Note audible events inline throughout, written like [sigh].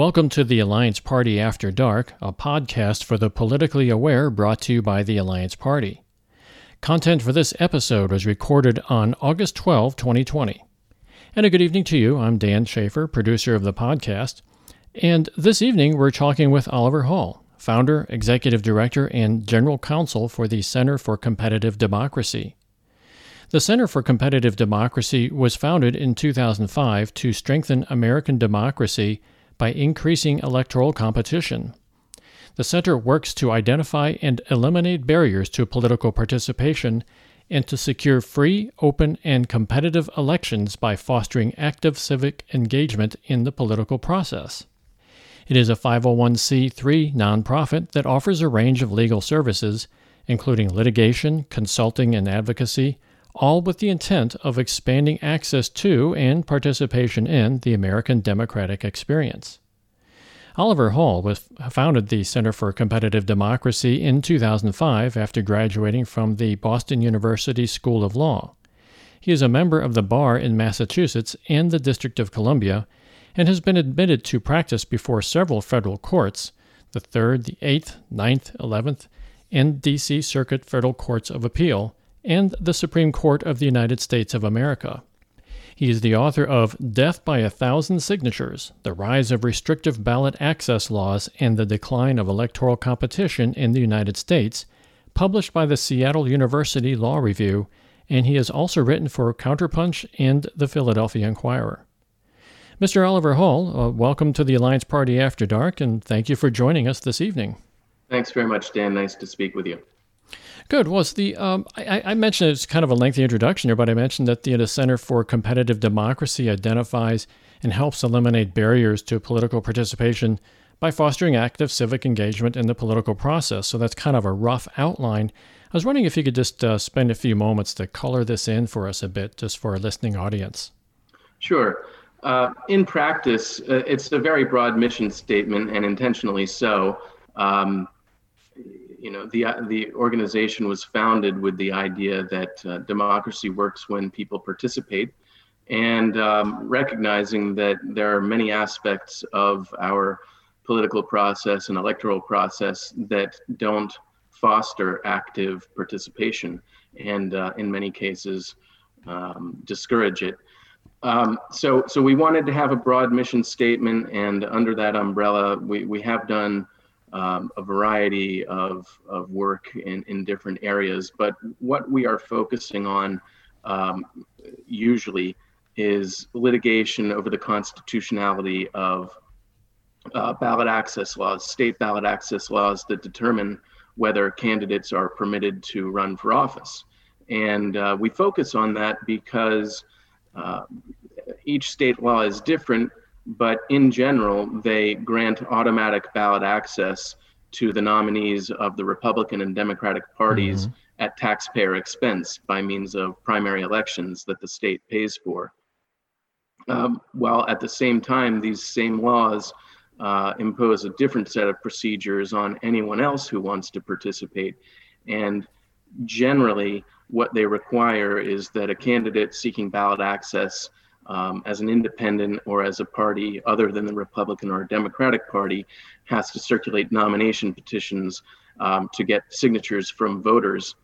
Welcome to the Alliance Party After Dark, a podcast for the politically aware brought to you by the Alliance Party. Content for this episode was recorded on August 12, 2020. And a good evening to you. I'm Dan Schaefer, producer of the podcast. And this evening, we're talking with Oliver Hall, founder, executive director, and general counsel for the Center for Competitive Democracy. The Center for Competitive Democracy was founded in 2005 to strengthen American democracy by increasing electoral competition. The Center works to identify and eliminate barriers to political participation and to secure free, open, and competitive elections by fostering active civic engagement in the political process. It is a 501c3 nonprofit that offers a range of legal services, including litigation, consulting, and advocacy, all with the intent of expanding access to and participation in the American democratic experience. Oliver Hall was, founded the Center for Competitive Democracy in 2005 after graduating from the Boston University School of Law. He is a member of the bar in Massachusetts and the District of Columbia and has been admitted to practice before several federal courts the 3rd, the 8th, 9th, 11th, and D.C. Circuit Federal Courts of Appeal and the Supreme Court of the United States of America. He is the author of Death by a Thousand Signatures The Rise of Restrictive Ballot Access Laws and the Decline of Electoral Competition in the United States, published by the Seattle University Law Review, and he has also written for Counterpunch and the Philadelphia Inquirer. Mr. Oliver Hall, uh, welcome to the Alliance Party After Dark, and thank you for joining us this evening. Thanks very much, Dan. Nice to speak with you. Good. Was the um, I, I, mentioned it's kind of a lengthy introduction here, but I mentioned that the, the Center for Competitive Democracy identifies and helps eliminate barriers to political participation by fostering active civic engagement in the political process. So that's kind of a rough outline. I was wondering if you could just uh, spend a few moments to color this in for us a bit, just for our listening audience. Sure. Uh, in practice, uh, it's a very broad mission statement, and intentionally so. Um, you know, the the organization was founded with the idea that uh, democracy works when people participate, and um, recognizing that there are many aspects of our political process and electoral process that don't foster active participation, and uh, in many cases um, discourage it. Um, so, so we wanted to have a broad mission statement, and under that umbrella, we, we have done um, a variety of, of work in, in different areas. But what we are focusing on um, usually is litigation over the constitutionality of uh, ballot access laws, state ballot access laws that determine whether candidates are permitted to run for office. And uh, we focus on that because uh, each state law is different, but in general, they grant automatic ballot access to the nominees of the Republican and Democratic parties mm-hmm. at taxpayer expense by means of primary elections that the state pays for. Um, while at the same time, these same laws uh, impose a different set of procedures on anyone else who wants to participate. And generally, what they require is that a candidate seeking ballot access um, as an independent or as a party other than the Republican or Democratic Party has to circulate nomination petitions um, to get signatures from voters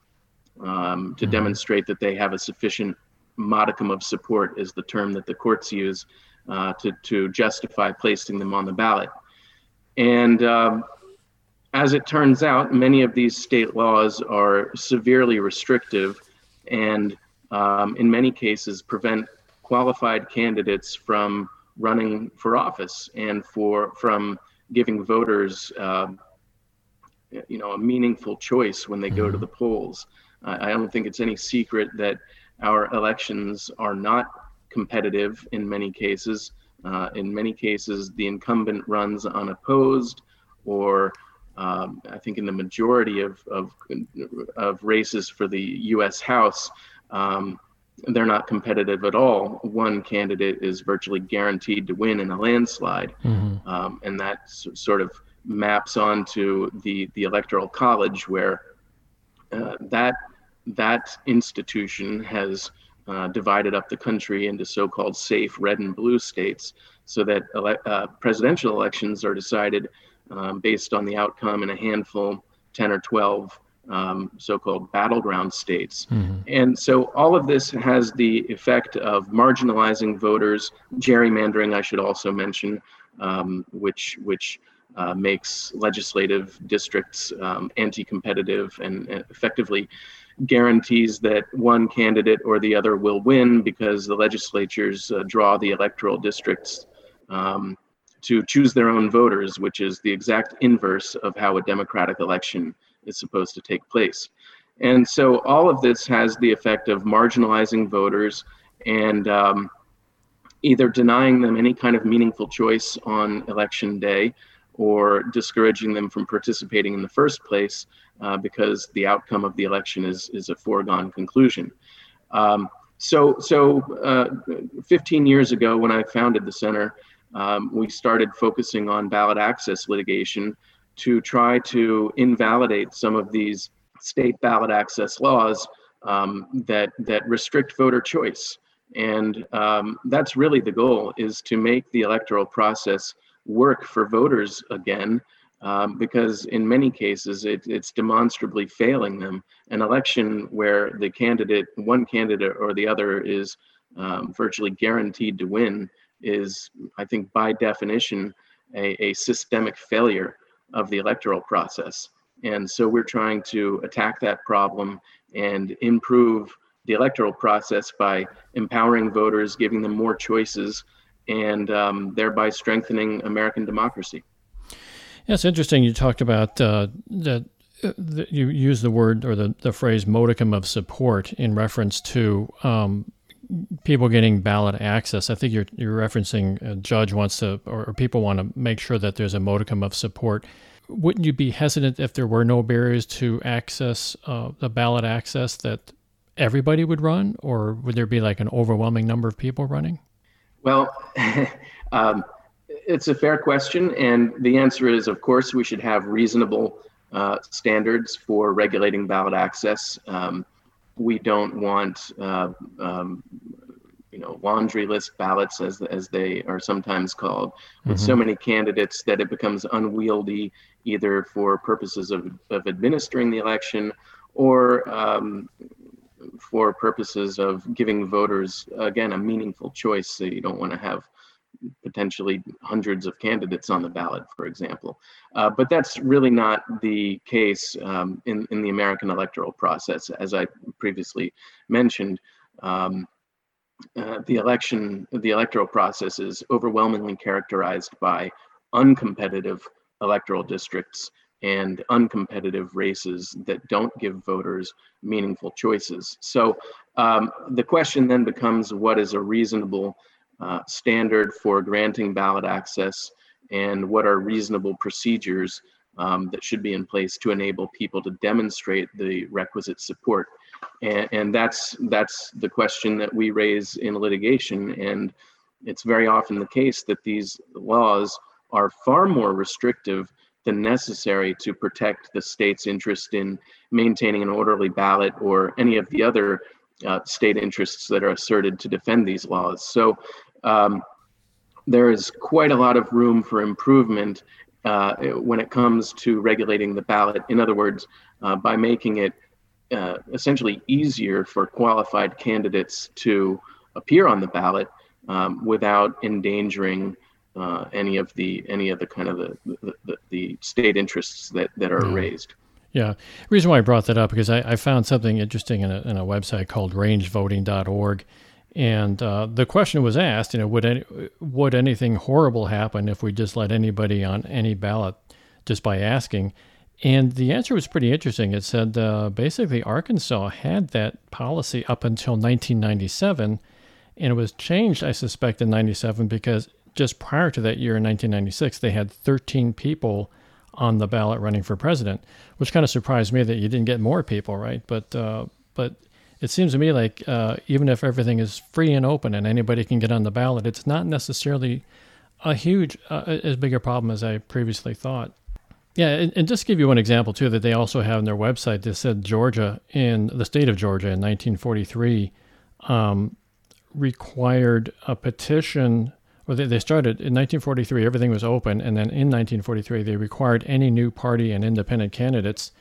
um, to mm-hmm. demonstrate that they have a sufficient modicum of support, is the term that the courts use uh, to, to justify placing them on the ballot. And um, as it turns out, many of these state laws are severely restrictive and um, in many cases prevent qualified candidates from running for office and for from giving voters uh, you know a meaningful choice when they go to mm-hmm. the polls I, I don't think it's any secret that our elections are not competitive in many cases uh, in many cases the incumbent runs unopposed or um, I think in the majority of, of, of races for the U.S. House, um, they're not competitive at all. One candidate is virtually guaranteed to win in a landslide, mm-hmm. um, and that s- sort of maps onto the the electoral college, where uh, that that institution has uh, divided up the country into so-called safe red and blue states. so that ele- uh, presidential elections are decided um, based on the outcome in a handful, 10 or 12 um, so-called battleground states. Mm-hmm. And so all of this has the effect of marginalizing voters, gerrymandering, I should also mention, um, which which uh, makes legislative districts um, anti-competitive and, and effectively guarantees that one candidate or the other will win because the legislatures uh, draw the electoral districts um, to choose their own voters, which is the exact inverse of how a democratic election is supposed to take place. And so all of this has the effect of marginalizing voters and um, either denying them any kind of meaningful choice on election day or discouraging them from participating in the first place uh, because the outcome of the election is, is a foregone conclusion. Um, so, so uh, 15 years ago, when I founded the center, um, we started focusing on ballot access litigation to try to invalidate some of these state ballot access laws um, that that restrict voter choice. And um, that's really the goal: is to make the electoral process work for voters again, um, because in many cases it, it's demonstrably failing them. An election where the candidate, one candidate or the other, is um, virtually guaranteed to win is, I think, by definition, a, a systemic failure of the electoral process. And so we're trying to attack that problem and improve the electoral process by empowering voters, giving them more choices, and um, thereby strengthening American democracy. Yeah, it's interesting. You talked about uh, that. Uh, you use the word or the, the phrase modicum of support in reference to um, people getting ballot access. I think you're you're referencing a judge wants to or, or people want to make sure that there's a modicum of support. Wouldn't you be hesitant if there were no barriers to access uh, the ballot access that everybody would run, or would there be like an overwhelming number of people running? Well, [laughs] um, it's a fair question, and the answer is, of course, we should have reasonable uh, standards for regulating ballot access. Um, we don't want uh, um, you know laundry list ballots as as they are sometimes called with mm-hmm. so many candidates that it becomes unwieldy either for purposes of, of administering the election or um, for purposes of giving voters again a meaningful choice so you don't want to have potentially hundreds of candidates on the ballot, for example. Uh, but that's really not the case um, in, in the American electoral process. As I previously mentioned, um, uh, the election, the electoral process is overwhelmingly characterized by uncompetitive electoral districts and uncompetitive races that don't give voters meaningful choices. So um, the question then becomes what is a reasonable uh, standard for granting ballot access and what are reasonable procedures um, that should be in place to enable people to demonstrate the requisite support. And, and that's that's the question that we raise in litigation. And it's very often the case that these laws are far more restrictive than necessary to protect the state's interest in maintaining an orderly ballot or any of the other uh, state interests that are asserted to defend these laws. So um, there is quite a lot of room for improvement uh, when it comes to regulating the ballot. In other words, uh, by making it uh, essentially easier for qualified candidates to appear on the ballot um, without endangering uh, any of the any of the kind of the the, the, state interests that that are raised. Yeah. The reason why I brought that up because I, I found something interesting in a, in a website called rangevoting.org. And uh, the question was asked, you know, would any, would anything horrible happen if we just let anybody on any ballot just by asking? And the answer was pretty interesting. It said uh, basically Arkansas had that policy up until 1997, and it was changed, I suspect, in 97 because just prior to that year in 1996, they had 13 people on the ballot running for president, which kind of surprised me that you didn't get more people, right? But uh, but it seems to me like uh, even if everything is free and open and anybody can get on the ballot, it's not necessarily a huge, uh, as big a problem as I previously thought. Yeah, and, and, just give you one example too, that they also have on their website, they said Georgia in the state of Georgia in 1943 um, required a petition well, they, they started in 1943, everything was open. And then in 1943, they required any new party and independent candidates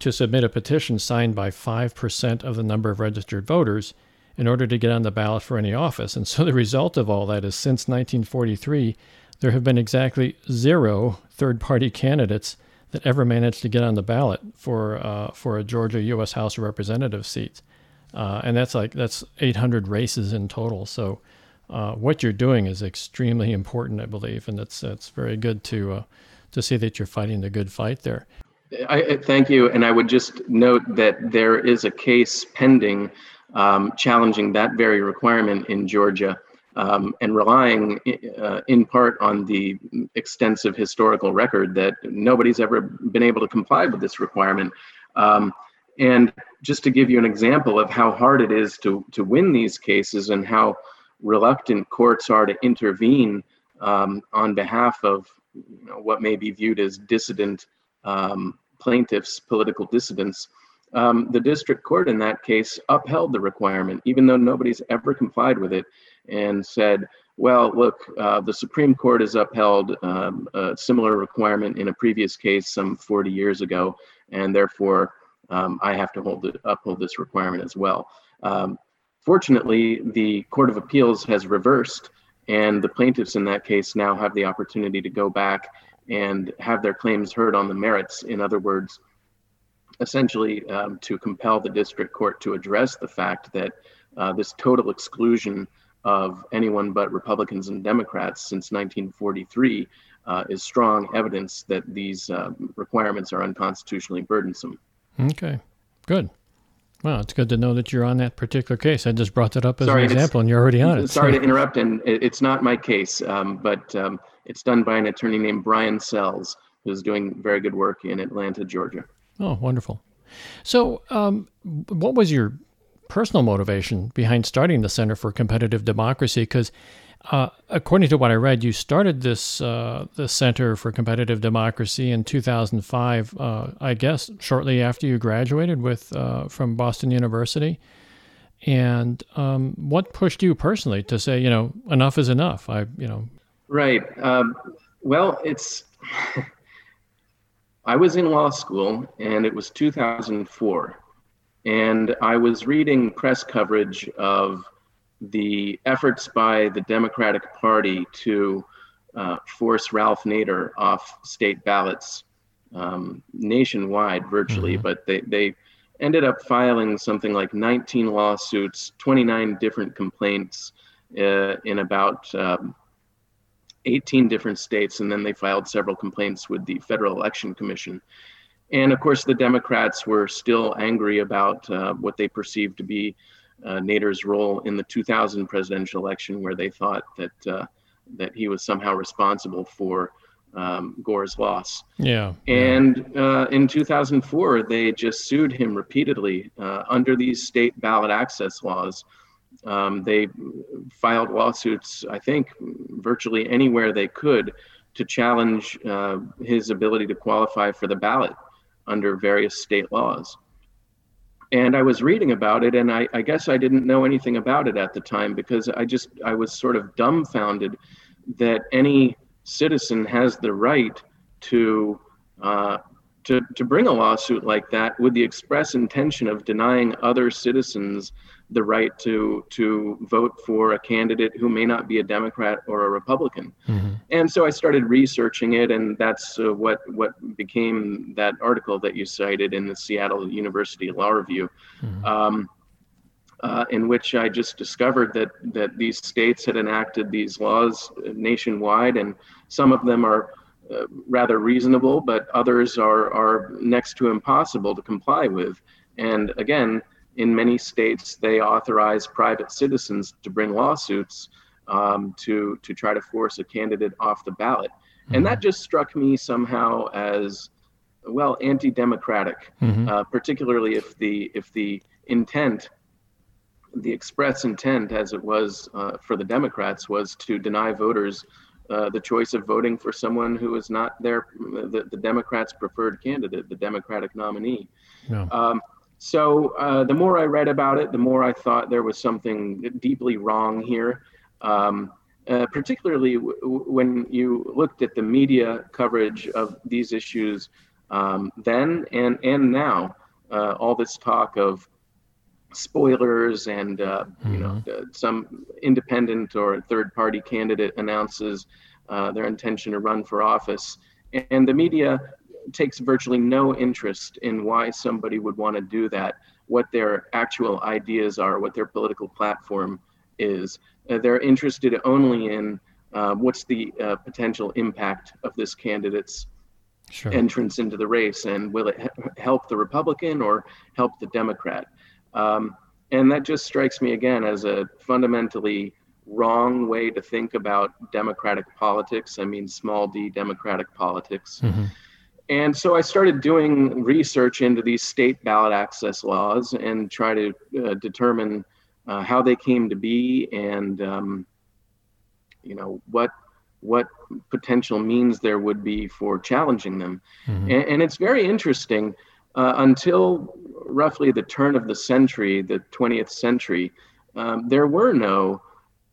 to submit a petition signed by 5% of the number of registered voters in order to get on the ballot for any office. And so the result of all that is since 1943, there have been exactly zero third party candidates that ever managed to get on the ballot for, uh, for a Georgia U.S. House of Representatives seat. Uh, and that's like that's 800 races in total. So uh, what you're doing is extremely important, I believe, and it's it's very good to uh, to see that you're fighting the good fight there. I, thank you, and I would just note that there is a case pending um, challenging that very requirement in Georgia. Um, and relying uh, in part on the extensive historical record that nobody's ever been able to comply with this requirement. Um, and just to give you an example of how hard it is to, to win these cases and how reluctant courts are to intervene um, on behalf of you know, what may be viewed as dissident um, plaintiffs, political dissidents, um, the district court in that case upheld the requirement, even though nobody's ever complied with it, and said, well, look, uh, the Supreme Court has upheld um, a similar requirement in a previous case some 40 years ago, and therefore um, I have to hold uphold this requirement as well. Um, fortunately, the Court of Appeals has reversed, and the plaintiffs in that case now have the opportunity to go back and have their claims heard on the merits. In other words, essentially um, to compel the district court to address the fact that uh, this total exclusion of anyone but Republicans and Democrats since 1943 uh, is strong evidence that these uh, requirements are unconstitutionally burdensome. Okay, good. Well, it's good to know that you're on that particular case. I just brought that up as sorry, an example, and you're already on it. Sorry so. to [laughs] interrupt, and it's not my case, um, but um, it's done by an attorney named Bryan Sells, who's doing very good work in Atlanta, Georgia. Oh, wonderful. So, um, what was your personal motivation behind starting the Center for Competitive Democracy? Because, uh, according to what I read, you started this uh, the Center for Competitive Democracy in 2005. Uh, I guess shortly after you graduated with uh, from Boston University. And um, what pushed you personally to say, you know, enough is enough? I, you know, right. Um, well, it's. I was in law school and it was 2004. And I was reading press coverage of the efforts by the Democratic Party to uh, force Ralph Nader off state ballots um, nationwide, virtually. Mm-hmm. But they, they ended up filing something like 19 lawsuits, 29 different complaints uh, in about um, 18 different states, and then they filed several complaints with the Federal Election Commission. And of course, the Democrats were still angry about uh, what they perceived to be uh, Nader's role in the 2000 presidential election, where they thought that uh, that he was somehow responsible for um, Gore's loss. Yeah. And uh, in 2004, they just sued him repeatedly uh, under these state ballot access laws. Um, they filed lawsuits, I think, virtually anywhere they could to challenge uh, his ability to qualify for the ballot under various state laws. And I was reading about it, and I, I guess I didn't know anything about it at the time because I just I was sort of dumbfounded that any citizen has the right to uh, to, to bring a lawsuit like that with the express intention of denying other citizens the right to to vote for a candidate who may not be a Democrat or a Republican. Mm-hmm. And so I started researching it, and that's uh, what what became that article that you cited in the Seattle University Law Review. Mm-hmm. Um, uh, in which I just discovered that that these states had enacted these laws nationwide, and some of them are uh, rather reasonable, but others are are next to impossible to comply with. And again, in many states, they authorize private citizens to bring lawsuits um, to to try to force a candidate off the ballot, mm-hmm. and that mm-hmm. just struck me somehow as well anti-democratic, mm-hmm. uh, particularly if the if the intent, the express intent, as it was uh, for the Democrats, was to deny voters. Uh, the choice of voting for someone who is not their the, the Democrats' preferred candidate, the Democratic nominee. Um, so uh, the more I read about it, the more I thought there was something deeply wrong here. Um, uh, particularly w- when you looked at the media coverage of these issues um, then and and now. Uh, all this talk of spoilers and uh, mm-hmm. you know mm-hmm. some independent or third party candidate announces uh, their intention to run for office and the media takes virtually no interest in why somebody would want to do that what their actual ideas are what their political platform is uh, they're interested only in uh, what's the uh, potential impact of this candidate's sure. entrance into the race and will it help the republican or help the democrat um, and that just strikes me again as a fundamentally wrong way to think about democratic politics. I mean, small d democratic politics. Mm-hmm. And so I started doing research into these state ballot access laws and try to uh, determine uh, how they came to be and um, you know what what potential means there would be for challenging them. Mm-hmm. And, and, it's very interesting uh, until roughly the turn of the century, the 20th century, um, there were no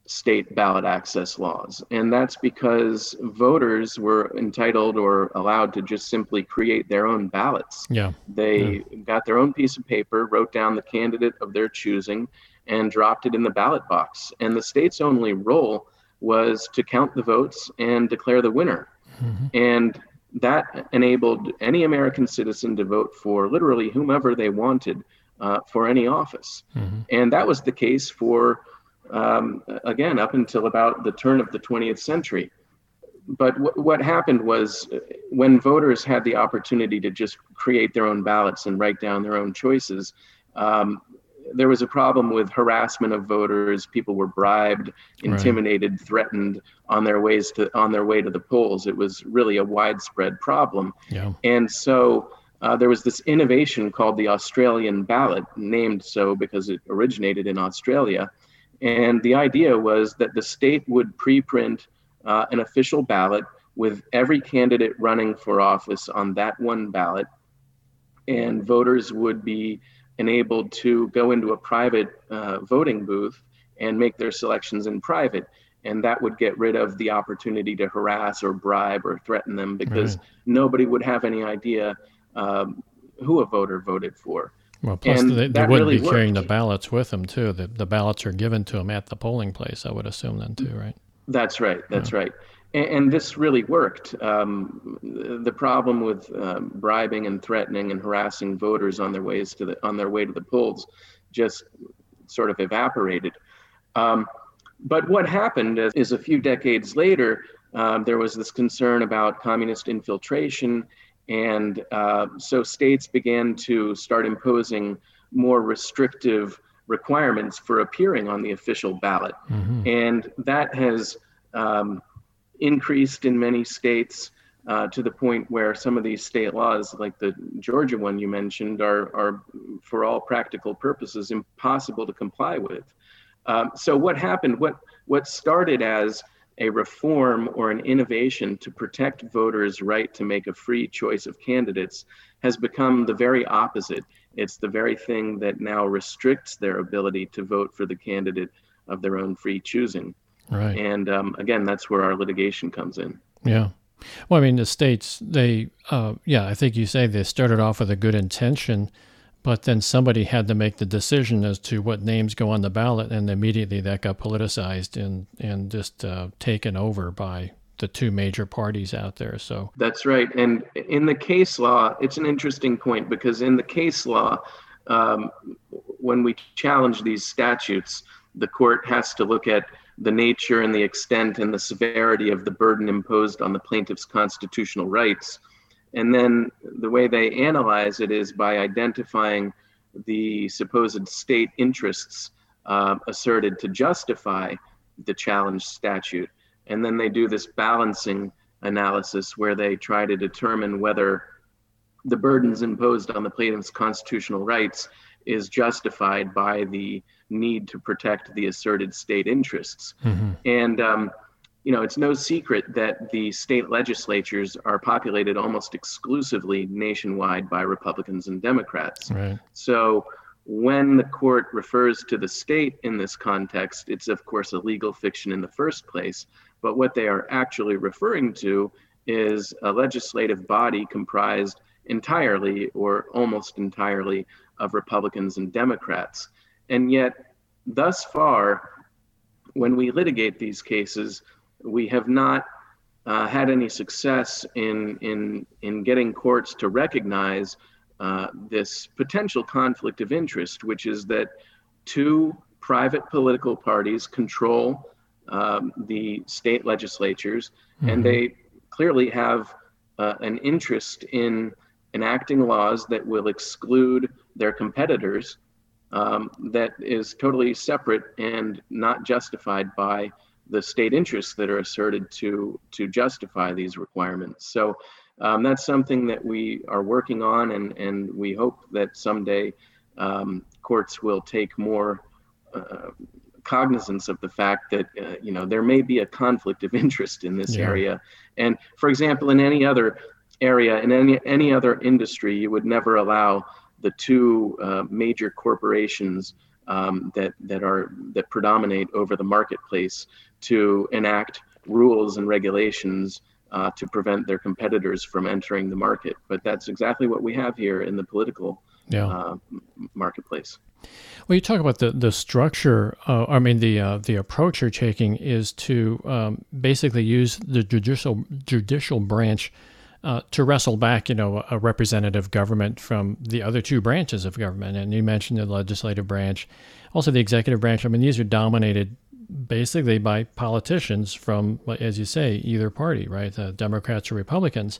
state ballot access laws. And that's because voters were entitled or allowed to just simply create their own ballots. Yeah. They yeah. got their own piece of paper, wrote down the candidate of their choosing, and dropped it in the ballot box. And the state's only role was to count the votes and declare the winner. Mm-hmm. And that enabled any American citizen to vote for literally whomever they wanted uh, for any office. Mm-hmm. And that was the case for, um, again, up until about the turn of the 20th century. But w- what happened was uh, when voters had the opportunity to just create their own ballots and write down their own choices, um, there was a problem with harassment of voters. People were bribed, intimidated, right. threatened on their ways to on their way to the polls. It was really a widespread problem. Yeah. And so uh, there was this innovation called the Australian ballot, named so because it originated in Australia. And the idea was that the state would preprint uh, an official ballot with every candidate running for office on that one ballot, and voters would be enabled to go into a private uh, voting booth and make their selections in private. And that would get rid of the opportunity to harass or bribe or threaten them because right. nobody would have any idea um, who a voter voted for. Well, plus and they, they wouldn't really be carrying the ballots with them too. The, the ballots are given to them at the polling place. I would assume then too, right? That's right. That's yeah. right and, and this really worked. Um, the problem with um, bribing and threatening and harassing voters on their ways to the on their way to the polls just sort of evaporated. Um, but what happened is, is, a few decades later, um, there was this concern about communist infiltration, and uh, so states began to start imposing more restrictive requirements for appearing on the official ballot, mm-hmm. and that has um, increased in many states uh, to the point where some of these state laws, like the Georgia one you mentioned, are, are for all practical purposes impossible to comply with. Um, so what happened? What what started as a reform or an innovation to protect voters' right to make a free choice of candidates has become the very opposite. It's the very thing that now restricts their ability to vote for the candidate of their own free choosing. Right. And um, again, that's where our litigation comes in. Yeah. Well, I mean, the states, they, uh, yeah, I think you say they started off with a good intention, but then somebody had to make the decision as to what names go on the ballot, and immediately that got politicized and and just uh, taken over by the two major parties out there. So that's right. And in the case law, it's an interesting point because in the case law, um, when we challenge these statutes, the court has to look at the nature and the extent and the severity of the burden imposed on the plaintiff's constitutional rights. And then the way they analyze it is by identifying the supposed state interests uh, asserted to justify the challenge statute. And then they do this balancing analysis where they try to determine whether the burdens imposed on the plaintiff's constitutional rights is justified by the need to protect the asserted state interests. Mm-hmm. And, um, you know, it's no secret that the state legislatures are populated almost exclusively nationwide by Republicans and Democrats. Right. So when the court refers to the state in this context, it's of course a legal fiction in the first place. But what they are actually referring to is a legislative body comprised entirely or almost entirely of Republicans and Democrats. And yet, thus far, when we litigate these cases, we have not uh, had any success in, in, in getting courts to recognize uh, this potential conflict of interest, which is that two private political parties control um, the state legislatures, mm-hmm. and they clearly have uh, an interest in enacting laws that will exclude their competitors um, that is totally separate and not justified by the state interests that are asserted to to justify these requirements. So um, that's something that we are working on, and and we hope that someday um, courts will take more. Uh, cognizance of the fact that uh, you know there may be a conflict of interest in this yeah. area and for example in any other area in any any other industry you would never allow the two uh, major corporations um, that that are that predominate over the marketplace to enact rules and regulations uh, to prevent their competitors from entering the market. But that's exactly what we have here in the political yeah. uh, marketplace. Well, you talk about the the structure. Uh, I mean, the uh, the approach you're taking is to um, basically use the judicial judicial branch uh, to wrestle back, you know, a representative government from the other two branches of government. And you mentioned the legislative branch, also the executive branch. I mean, these are dominated basically by politicians from, as you say, either party, right? The Democrats or Republicans.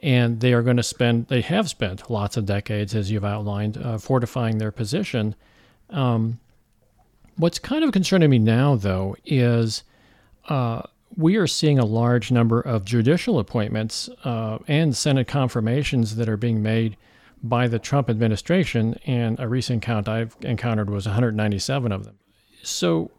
And they are going to spend, they have spent lots of decades, as you've outlined, uh, fortifying their position. Um, what's kind of concerning me now, though, is uh, we are seeing a large number of judicial appointments uh, and Senate confirmations that are being made by the Trump administration. And a recent count I've encountered was 197 of them. So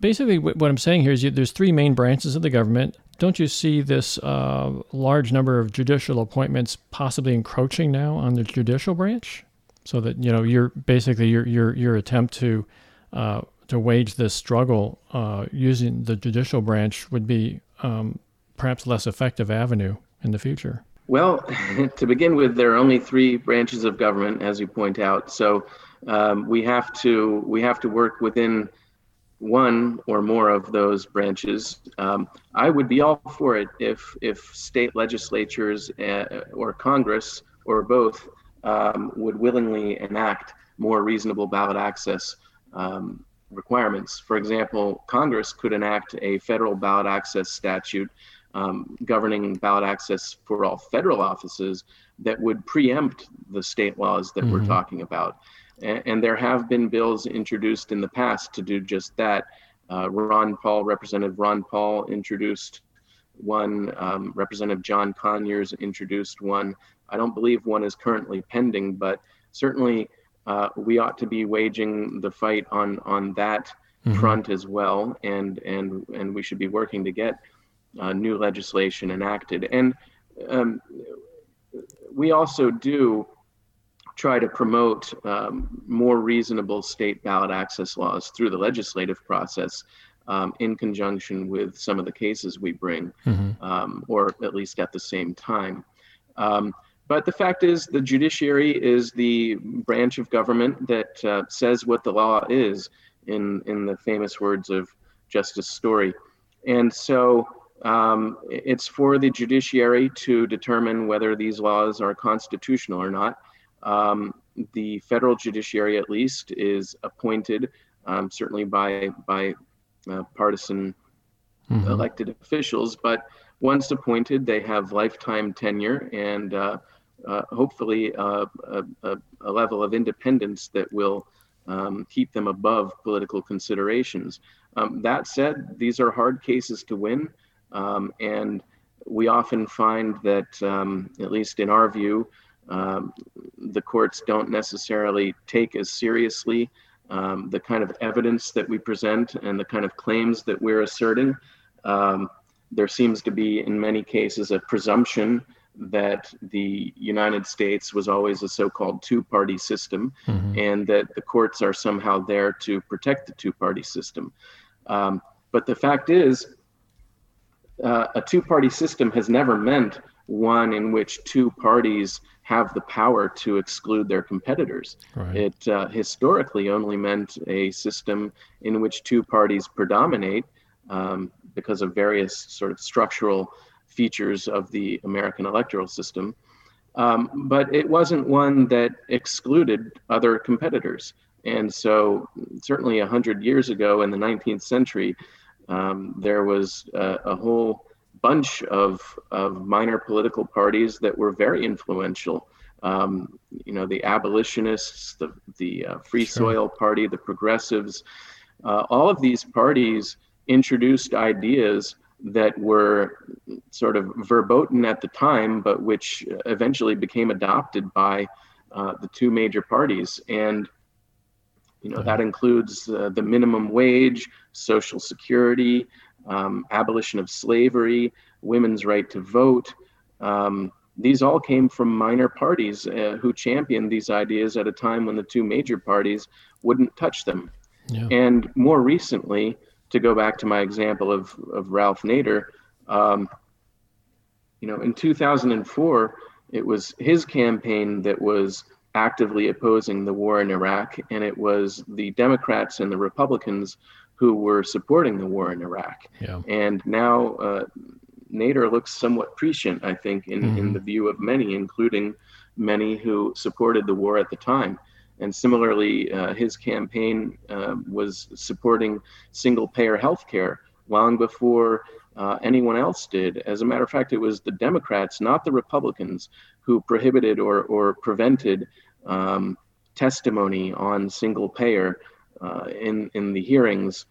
basically, what I'm saying here is you, there's three main branches of the government. Don't you see this uh, large number of judicial appointments possibly encroaching now on the judicial branch? So that you know, you're basically your your your attempt to uh, to wage this struggle uh, using the judicial branch would be um, perhaps less effective avenue in the future? Well, [laughs] to begin with, there are only three branches of government, as you point out. So um, we have to we have to work within one or more of those branches. Um, I would be all for it if if state legislatures uh, or Congress or both um, would willingly enact more reasonable ballot access um, requirements. For example, Congress could enact a federal ballot access statute um, governing ballot access for all federal offices that would preempt the state laws that mm-hmm. we're talking about. And, and, there have been bills introduced in the past to do just that. Uh, Ron Paul, Representative Ron Paul, introduced one. Um, Representative John Conyers introduced one. I don't believe one is currently pending, but certainly uh, we ought to be waging the fight on on that mm-hmm. front as well, and and and we should be working to get uh, new legislation enacted. And um, we also do try to promote um, more reasonable state ballot access laws through the legislative process. Um, in conjunction with some of the cases we bring, mm-hmm. um, or at least at the same time. Um, but the fact is, the judiciary is the branch of government that uh, says what the law is, in in the famous words of Justice Story, and so um, it's for the judiciary to determine whether these laws are constitutional or not. Um, the federal judiciary, at least, is appointed um, certainly by by uh, partisan mm-hmm. elected officials, but once appointed, they have lifetime tenure and uh, uh, hopefully uh, a, a, a, level of independence that will um, keep them above political considerations. Um, that said, these are hard cases to win, um, and we often find that, um, at least in our view, um, the courts don't necessarily take as seriously um, the kind of evidence that we present and the kind of claims that we're asserting. there seems to be, in many cases, a presumption that the United States was always a so called two party system mm-hmm. and that the courts are somehow there to protect the two party system. Um, but the fact is, uh, a two party system has never meant one in which two parties have the power to exclude their competitors. Right. It uh, historically only meant a system in which two parties predominate um, because of various sort of structural features of the American electoral system. Um, but it wasn't one that excluded other competitors. And so, certainly 100 years ago in the 19th century, um, there was a, a, whole bunch of, of minor political parties that were very influential. Um, you know, the abolitionists, the, the uh, Free sure. Soil Party, the progressives, uh, all of these parties introduced ideas that were sort of verboten at the time, but which eventually became adopted by uh, the two major parties. And you know that includes uh, the minimum wage, Social Security, um, abolition of slavery, women's right to vote. Um, these all came from minor parties uh, who championed these ideas at a time when the two major parties wouldn't touch them. Yeah. And more recently, to go back to my example of, of Ralph Nader, um, you know, in 2004, it was his campaign that was actively opposing the war in Iraq, and it was the Democrats and the Republicans who were supporting the war in Iraq. Yeah. And now uh, Nader looks somewhat prescient, I think, in, mm-hmm. in the view of many, including many who supported the war at the time. And similarly, uh, his campaign uh, was supporting single payer health care long before uh, anyone else did. As a matter of fact, it was the Democrats, not the Republicans, who prohibited or, or prevented um, testimony on single payer uh, in, in the hearings.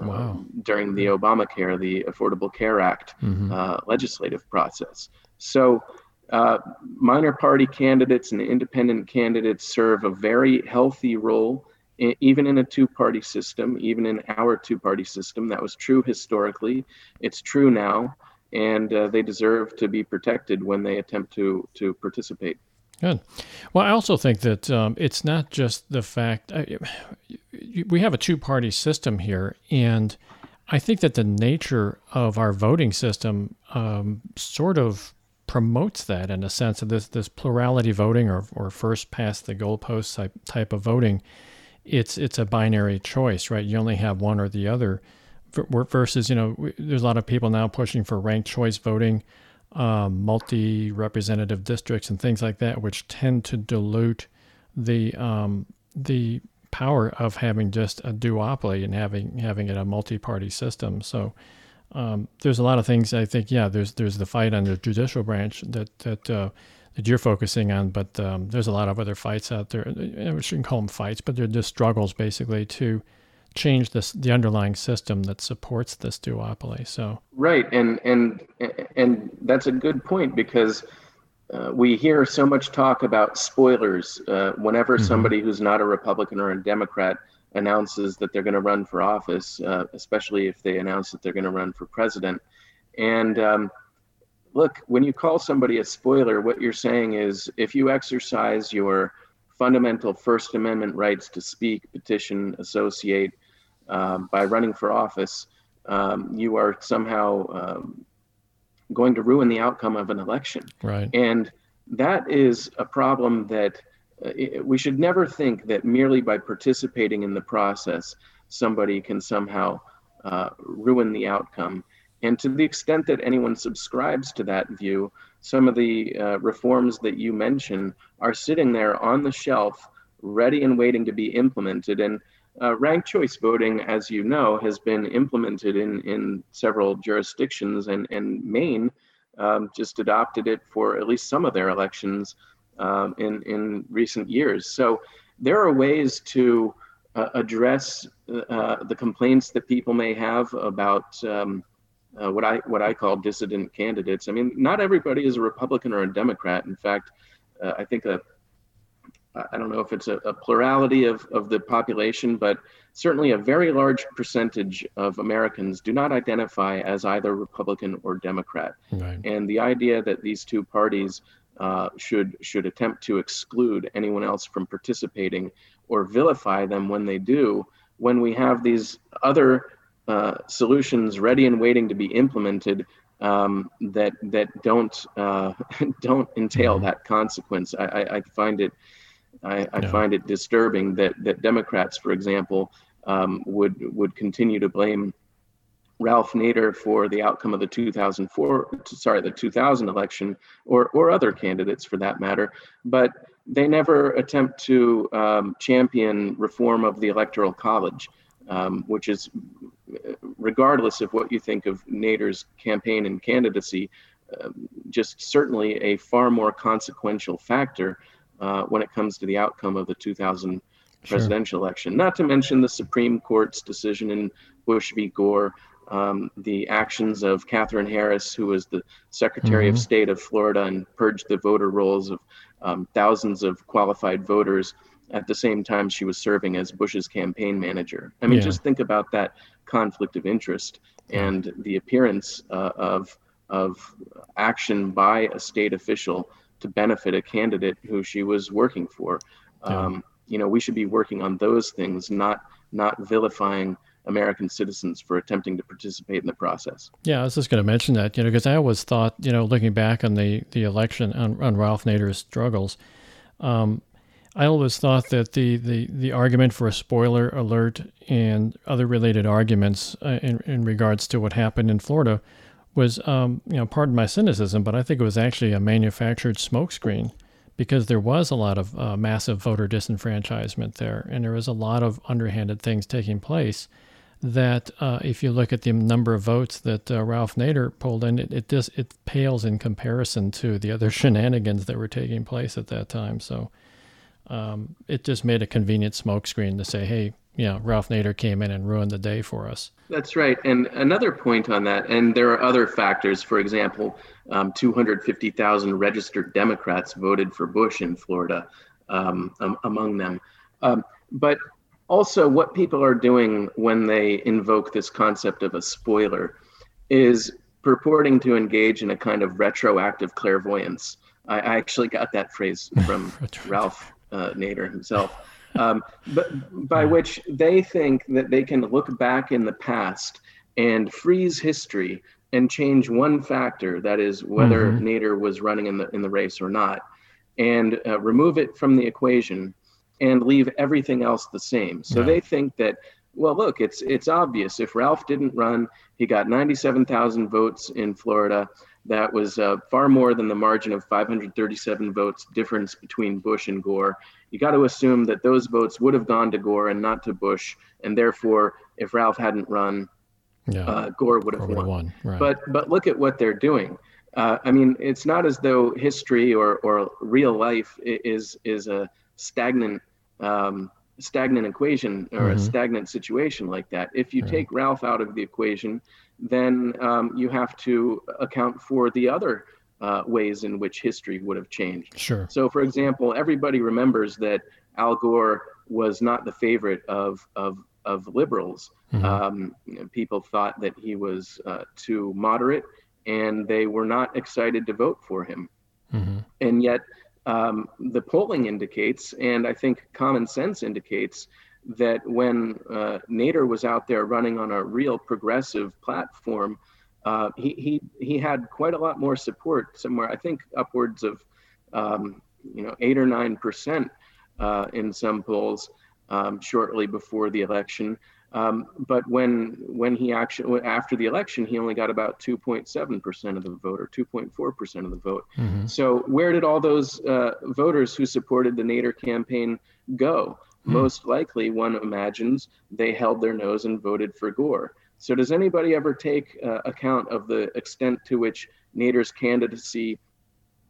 Uh, wow. during the Obamacare, the Affordable Care Act mm-hmm. Uh, legislative process. So, uh, minor party candidates and independent candidates serve a very healthy role, even in a two party system, even in our two party system. That was true historically, it's true now, and uh, they deserve to be protected when they attempt to, to participate. Good. Well, I also think that um, it's not just the fact uh, we have a two party system here, and I think that the nature of our voting system um, sort of promotes that in a sense of this this plurality voting or, or first past the goalpost type type of voting. It's it's a binary choice, right? You only have one or the other. Versus, you know, there's a lot of people now pushing for ranked choice voting, um, multi representative districts, and things like that, which tend to dilute the um, the power of having just a duopoly and having having it a multi party system. So um, there's a lot of things I think. Yeah, there's there's the fight on the judicial branch that that uh, that you're focusing on, but um, there's a lot of other fights out there. We shouldn't call them fights, but they're just struggles basically to change this the underlying system that supports this duopoly. So right, and and and that's a good point because. Uh, we hear so much talk about spoilers uh, whenever mm-hmm. somebody who's not a Republican or a Democrat announces that they're going to run for office, uh, especially if they announce that they're going to run for president. And um, look, when you call somebody a spoiler, what you're saying is if you exercise your fundamental First Amendment rights to speak, petition, associate um, by running for office, um, you are somehow um, going to ruin the outcome of an election. Right. And that is a problem that uh, we should never think that merely by participating in the process, somebody can somehow uh, ruin the outcome. And to the extent that anyone subscribes to that view, some of the uh, reforms that you mentioned are sitting there on the shelf, ready and waiting to be implemented. And uh, ranked choice voting, as you know, has been implemented in, in several jurisdictions, and, and Maine um, just adopted it for at least some of their elections um, in in recent years. So there are ways to uh, address uh, the complaints that people may have about um, uh, what I what I call dissident candidates. I mean, not everybody is a Republican or a Democrat. In fact, uh, I think a I don't know if it's a, a, plurality of, of the population, but certainly a very large percentage of Americans do not identify as either Republican or Democrat. Right. And the idea that these two parties uh, should should attempt to exclude anyone else from participating or vilify them when they do, when we have these other uh, solutions ready and waiting to be implemented um, that that don't uh, [laughs] don't entail mm-hmm. that consequence. I, I, I find it I, I yeah. find it disturbing that that Democrats, for example, um, would would continue to blame Ralph Nader for the outcome of the 2004 sorry the 2000 election or or other candidates for that matter, but they never attempt to um, champion reform of the electoral college, um, which is regardless of what you think of Nader's campaign and candidacy, uh, just certainly a far more consequential factor uh, when it comes to the outcome of the 2000 presidential sure. election. Not to mention the Supreme Court's decision in Bush v. Gore, um, the actions of Katherine Harris, who was the Secretary mm-hmm. of State of Florida and purged the voter rolls of um, thousands of qualified voters at the same time she was serving as Bush's campaign manager. I mean, yeah. just think about that conflict of interest and the appearance uh, of of action by a state official to benefit a candidate who she was working for. Yeah. Um, you know, we should be working on those things, not not vilifying American citizens for attempting to participate in the process. Yeah, I was just going to mention that, you know, because I always thought, you know, looking back on the the election on, on Ralph Nader's struggles, um, I always thought that the, the, the argument for a spoiler alert and other related arguments uh, in, in regards to what happened in Florida was, um, you know, pardon my cynicism, but I think it was actually a manufactured smokescreen because there was a lot of uh, massive voter disenfranchisement there, and there was a lot of underhanded things taking place. That uh, if you look at the number of votes that uh, Ralph Nader pulled in, it it, just, it pales in comparison to the other [laughs] shenanigans that were taking place at that time. So um, it just made a convenient smokescreen to say, hey, you know, Ralph Nader came in and ruined the day for us. That's right. And another point on that, and there are other factors. For example, um, 250,000 registered Democrats voted for Bush in Florida, um, among them. Um, but also, what people are doing when they invoke this concept of a spoiler is purporting to engage in a kind of retroactive clairvoyance. I, I actually got that phrase [laughs] from Ralph uh, Nader himself, [laughs] um, but by which they think that they can look back in the past and freeze history and change one factor, that is whether mm-hmm. Nader was running in the in the race or not, and uh, remove it from the equation and leave everything else the same. So yeah. they think that well, look, it's it's obvious. If Ralph didn't run, he got 97,000 votes in Florida. That was uh, far more than the margin of 537 votes difference between Bush and Gore. You got to assume that those votes would have gone to Gore and not to Bush, and therefore, if Ralph hadn't run, yeah. uh, Gore would have won. won. Right. But but look at what they're doing. Uh, I mean, it's not as though history or or real life is is a stagnant. Um, stagnant equation or mm-hmm. a stagnant situation like that. If you right. take Ralph out of the equation, then um, you have to account for the other uh, ways in which history would have changed. Sure. So, for example, everybody remembers that Al Gore was not the favorite of of of liberals. Mm-hmm. Um, people thought that he was uh, too moderate, and they were not excited to vote for him. Mm-hmm. And yet, um, the polling indicates, and I think common sense indicates, that when uh, Nader was out there running on a real progressive platform, uh, he, he, he had quite a lot more support, somewhere, I think upwards of um, you know, eight or nine percent uh, in some polls um, shortly before the election. Um, but when when he actually after the election, he only got about 2.7 percent of the vote or 2.4 percent of the vote. Mm-hmm. So where did all those uh, voters who supported the Nader campaign go? Mm-hmm. Most likely, one imagines they held their nose and voted for Gore. So does anybody ever take uh, account of the extent to which Nader's candidacy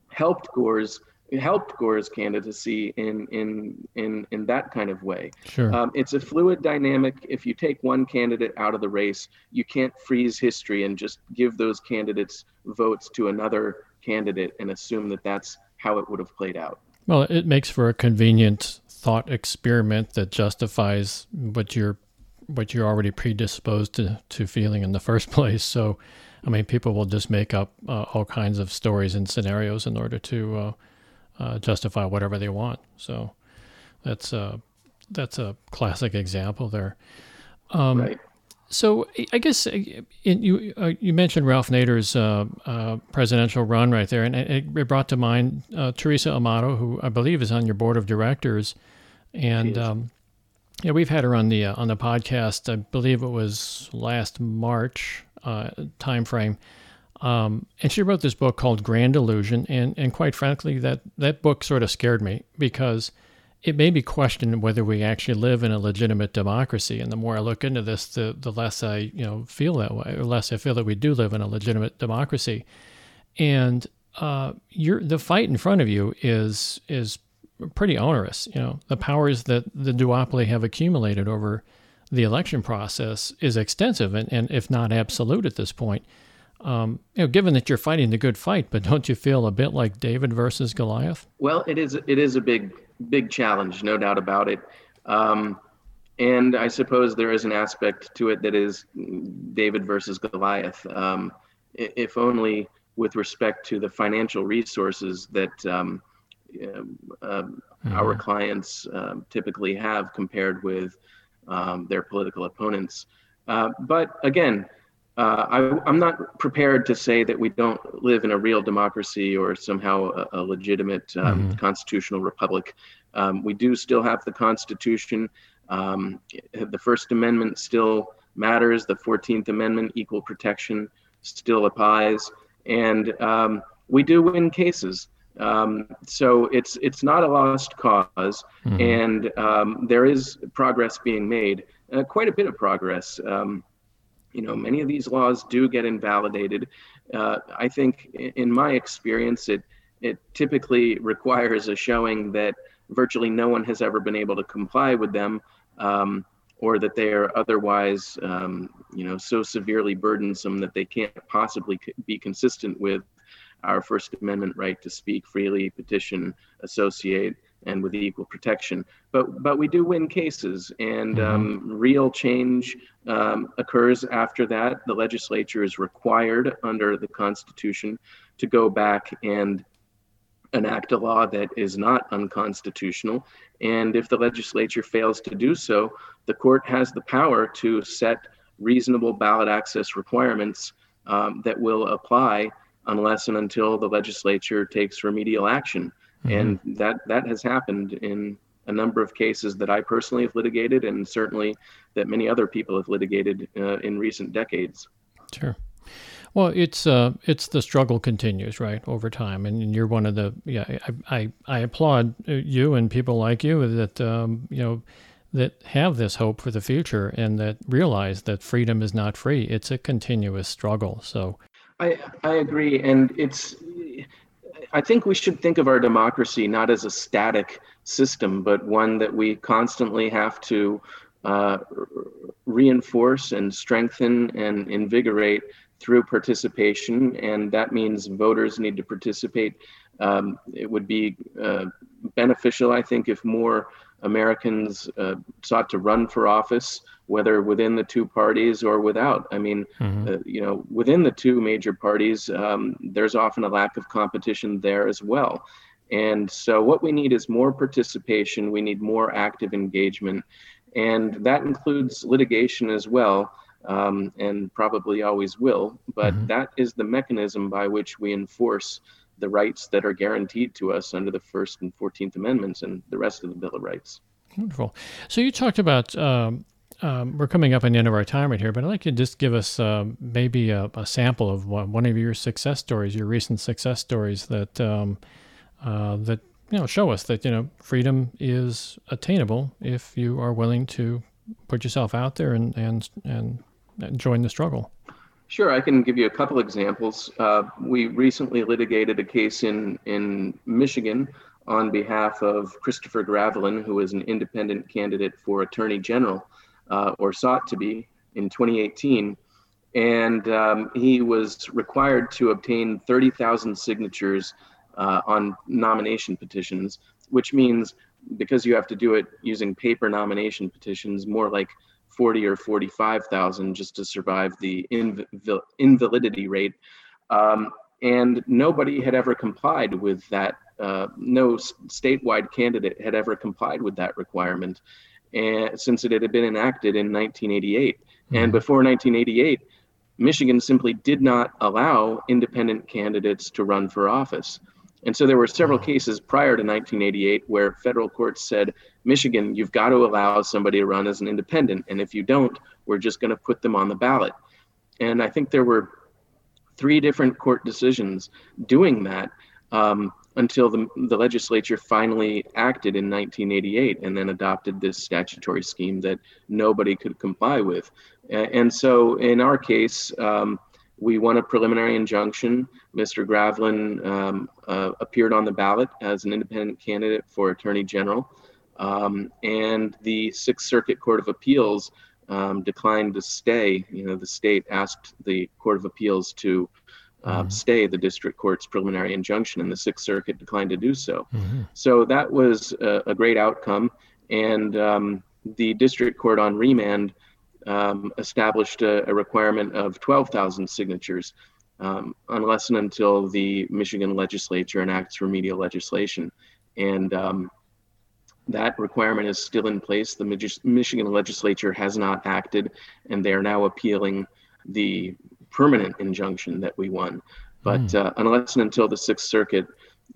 helped Gore's helped Gore's candidacy in in in in that kind of way. Sure. Um, it's a fluid dynamic. If you take one candidate out of the race, you can't freeze history and just give those candidates votes to another candidate and assume that that's how it would have played out. Well, it makes for a convenient thought experiment that justifies what you're what you're already predisposed to, to feeling in the first [laughs] place. So, I mean, people will just make up uh, all kinds of stories and scenarios in order to uh, uh, justify whatever they want. So, that's a that's a classic example there. Um, right. So I guess uh, in, you uh, you mentioned Ralph Nader's uh, uh, presidential run right there, and it, it brought to mind uh, Theresa Amato, who I believe is on your board of directors, and um, yeah, we've had her on the uh, on the podcast. I believe it was last March time frame, um, and she wrote this book called Grand Illusion, and and quite frankly, that that book sort of scared me because it made me question whether we actually live in a legitimate democracy. And the more I look into this, the the less I you know feel that way, or less I feel that we do live in a legitimate democracy. And uh, the fight in front of you is is pretty onerous. You know, the powers that the duopoly have accumulated over the election process is extensive and, and if not absolute at this point. Um, you know, given that you're fighting the good fight, but don't you feel a bit like David versus Goliath? Well, it is. It is a big big challenge, no doubt about it. Um, and I suppose there is an aspect to it that is David versus Goliath. Um, if only with respect to the financial resources that um, uh, mm-hmm. our clients uh, typically have compared with um, their political opponents. Uh, but again, uh, I, am not prepared to say that we don't live in a real democracy or somehow a, a legitimate um, mm-hmm. constitutional republic. Um, we do still have the Constitution. Um, the First Amendment still matters. The 14th Amendment, equal protection, still applies. And um, we do win cases. Um, so it's it's not a lost because mm-hmm. and um, there is progress being made, uh, quite a bit of progress. You know, many of these laws do get invalidated. Uh, I think, in my experience, it it typically requires a showing that virtually no one has ever been able to comply with them, um, or that they are otherwise, um, you know, so severely burdensome that they can't possibly be consistent with our First Amendment right to speak freely, petition, associate, and with equal protection. But but we do win cases, and mm-hmm. um, real change um, occurs after that. The legislature is required under the Constitution to go back and enact a law that is not unconstitutional. And if the legislature fails to do so, the court has the power to set reasonable ballot access requirements um, that will apply unless and until the legislature takes remedial action. Mm-hmm. And that that has happened in a number of cases that I personally have litigated, and certainly that many other people have litigated uh, in recent decades. Sure. Well, it's uh, it's the struggle continues right over time, and you're one of the yeah. I I, I applaud you and people like you that um, you know that have this hope for the future and that realize that freedom is not free. It's a continuous struggle. So I I agree, and it's I think we should think of our democracy not as a static system, but one that we constantly have to uh, reinforce and strengthen and invigorate through participation. And that means voters need to participate. Um, it would be uh, beneficial, I think, if more Americans uh, sought to run for office whether within the two parties or without. I mean, mm-hmm. uh, you know, within the two major parties, um, there's often a lack of competition there as well. And so, what we need is more participation. We need more active engagement, and that includes litigation as well, um, and probably always will. But mm-hmm. that is the mechanism by which we enforce the rights that are guaranteed to us under the First and Fourteenth Amendments and the rest of the Bill of Rights. Wonderful. So you talked about um, um, we're coming up on the end of our time right here, but I'd like you to just give us uh, maybe a, a, sample of one, of your success stories, your recent success stories that um, uh, that you know show us that you know freedom is attainable if you are willing to put yourself out there and and and join the struggle. Sure, I can give you a couple examples. Uh, we recently litigated a case in in Michigan on behalf of Christopher Graveline, who is an independent candidate for Attorney General uh, or sought to be in 2018. And um, he was required to obtain 30,000 signatures uh, on nomination petitions which means because you have to do it using paper nomination petitions, more like 40 or 45,000 just to survive the inv- invalidity rate. Um, and nobody had ever complied with that. Uh, no statewide candidate had ever complied with that requirement, and since it had been enacted in 1988. Mm-hmm. And before 1988, Michigan simply did not allow independent candidates to run for office. And so there were several cases prior to 1988 where federal courts said, Michigan, you've got to allow somebody to run as an independent. And if you don't, we're just going to put them on the ballot. And I think there were three different court decisions doing that um, until the, the legislature finally acted in 1988 and then adopted this statutory scheme that nobody could comply with. And so in our case, um, we won a preliminary injunction. Mr. Graveline um, uh, appeared on the ballot as an independent candidate for Attorney General. Um, and the Sixth Circuit Court of Appeals um, declined to stay. You know, the state asked the Court of Appeals to uh, mm-hmm. stay the district court's preliminary injunction, and the Sixth Circuit declined to do so. Mm-hmm. So that was a, a great outcome. And um, the district court on remand um, established a, a, requirement of 12,000 signatures um, unless and until the Michigan legislature enacts remedial legislation. And um, that requirement is still in place. The Michigan legislature has not acted, and they are now appealing the permanent injunction that we won. But mm. uh, unless and until the Sixth Circuit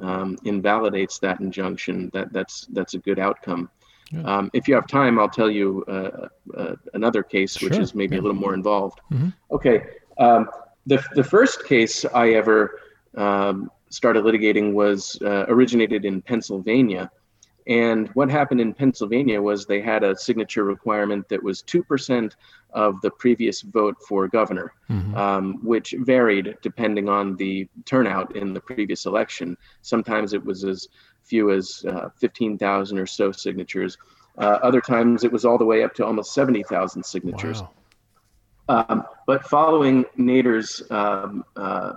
um, invalidates that injunction, that that's that's a good outcome. Um, if you have time, I'll tell you uh, uh, another case, sure. which is maybe yeah. a little more involved. Mm-hmm. Okay. Um, the, the first case I ever um, started litigating was uh, originated in Pennsylvania. And what happened in Pennsylvania was they had a signature requirement that was 2% of the previous vote for governor, mm-hmm. um, which varied depending on the turnout in the previous election. Sometimes it was as few as uh, 15,000 or so signatures. Uh, other times it was all the way up to almost 70,000 signatures. Wow. Um, but following Nader's um, uh,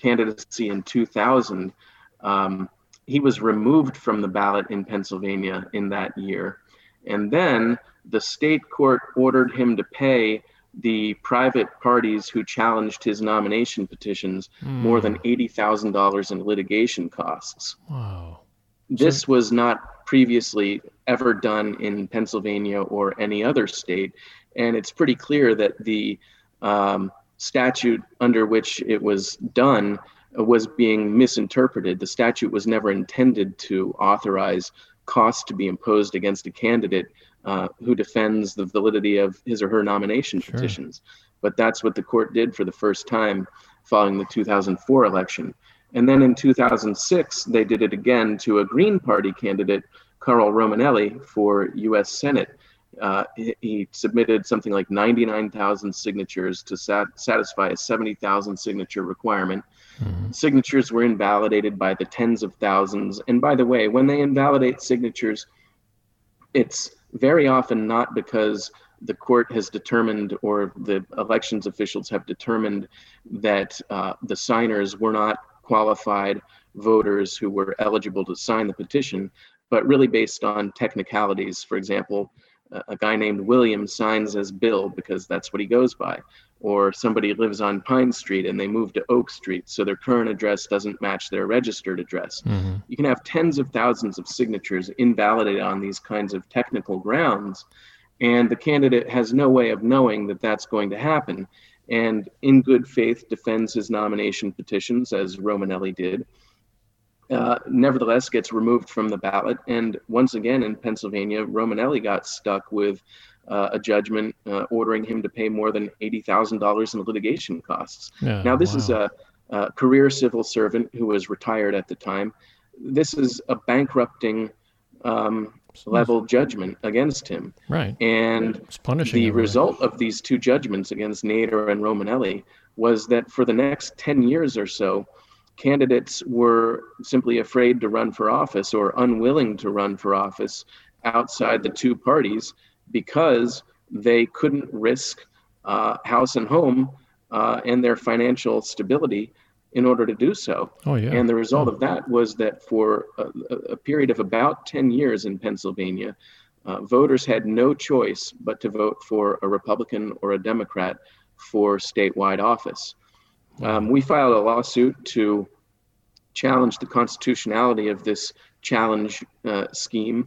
candidacy in 2000, um, he was removed from the ballot in Pennsylvania in that year. And then the state court ordered him to pay the private parties who challenged his nomination petitions mm. more than $80,000 in litigation costs. Wow. This so, was not previously ever done in Pennsylvania or any other state. And it's pretty clear that the um, statute under which it was done was being misinterpreted. The statute was never intended to authorize costs to be imposed against a candidate uh, who defends the validity of his or her nomination sure. petitions. But that's what the court did for the first time following the 2004 election. And then in 2006, they did it again to a Green Party candidate, Carl Romanelli, for US Senate. Uh, he, submitted something like 99,000 signatures to sat- satisfy a 70,000 signature requirement. Mm-hmm. Signatures were invalidated by the tens of thousands. And by the way, when they invalidate signatures, it's very often not because the court has determined or the elections officials have determined that uh, the signers were not qualified voters who were eligible to sign the petition, but really based on technicalities. For example, a guy named William signs as Bill because that's what he goes by. Or somebody lives on Pine Street and they move to Oak Street, so their current address doesn't match their registered address. Mm-hmm. You can have tens of thousands of signatures invalidated on these kinds of technical grounds, and the candidate has no way of knowing that that's going to happen. And in good faith, defends his nomination petitions, as Romanelli did uh, nevertheless gets removed from the ballot. And once again in Pennsylvania, Romanelli got stuck with uh, a judgment uh, ordering him to pay more than $80,000 in litigation costs. Yeah, now, this wow. is a, a, career civil servant who was retired at the time. This is a bankrupting um, level judgment against him. Right. And the result of these two judgments against Nader and Romanelli was that for the next 10 years or so, candidates were simply afraid to run for office or unwilling to run for office outside the two parties because they couldn't risk uh, house and home uh, and their financial stability in order to do so. Oh, yeah. And the result of that was that for a, a period of about 10 years in Pennsylvania, uh, voters had no choice but to vote for a Republican or a Democrat for statewide office. Um, we filed a lawsuit to challenge the constitutionality of this challenge uh, scheme.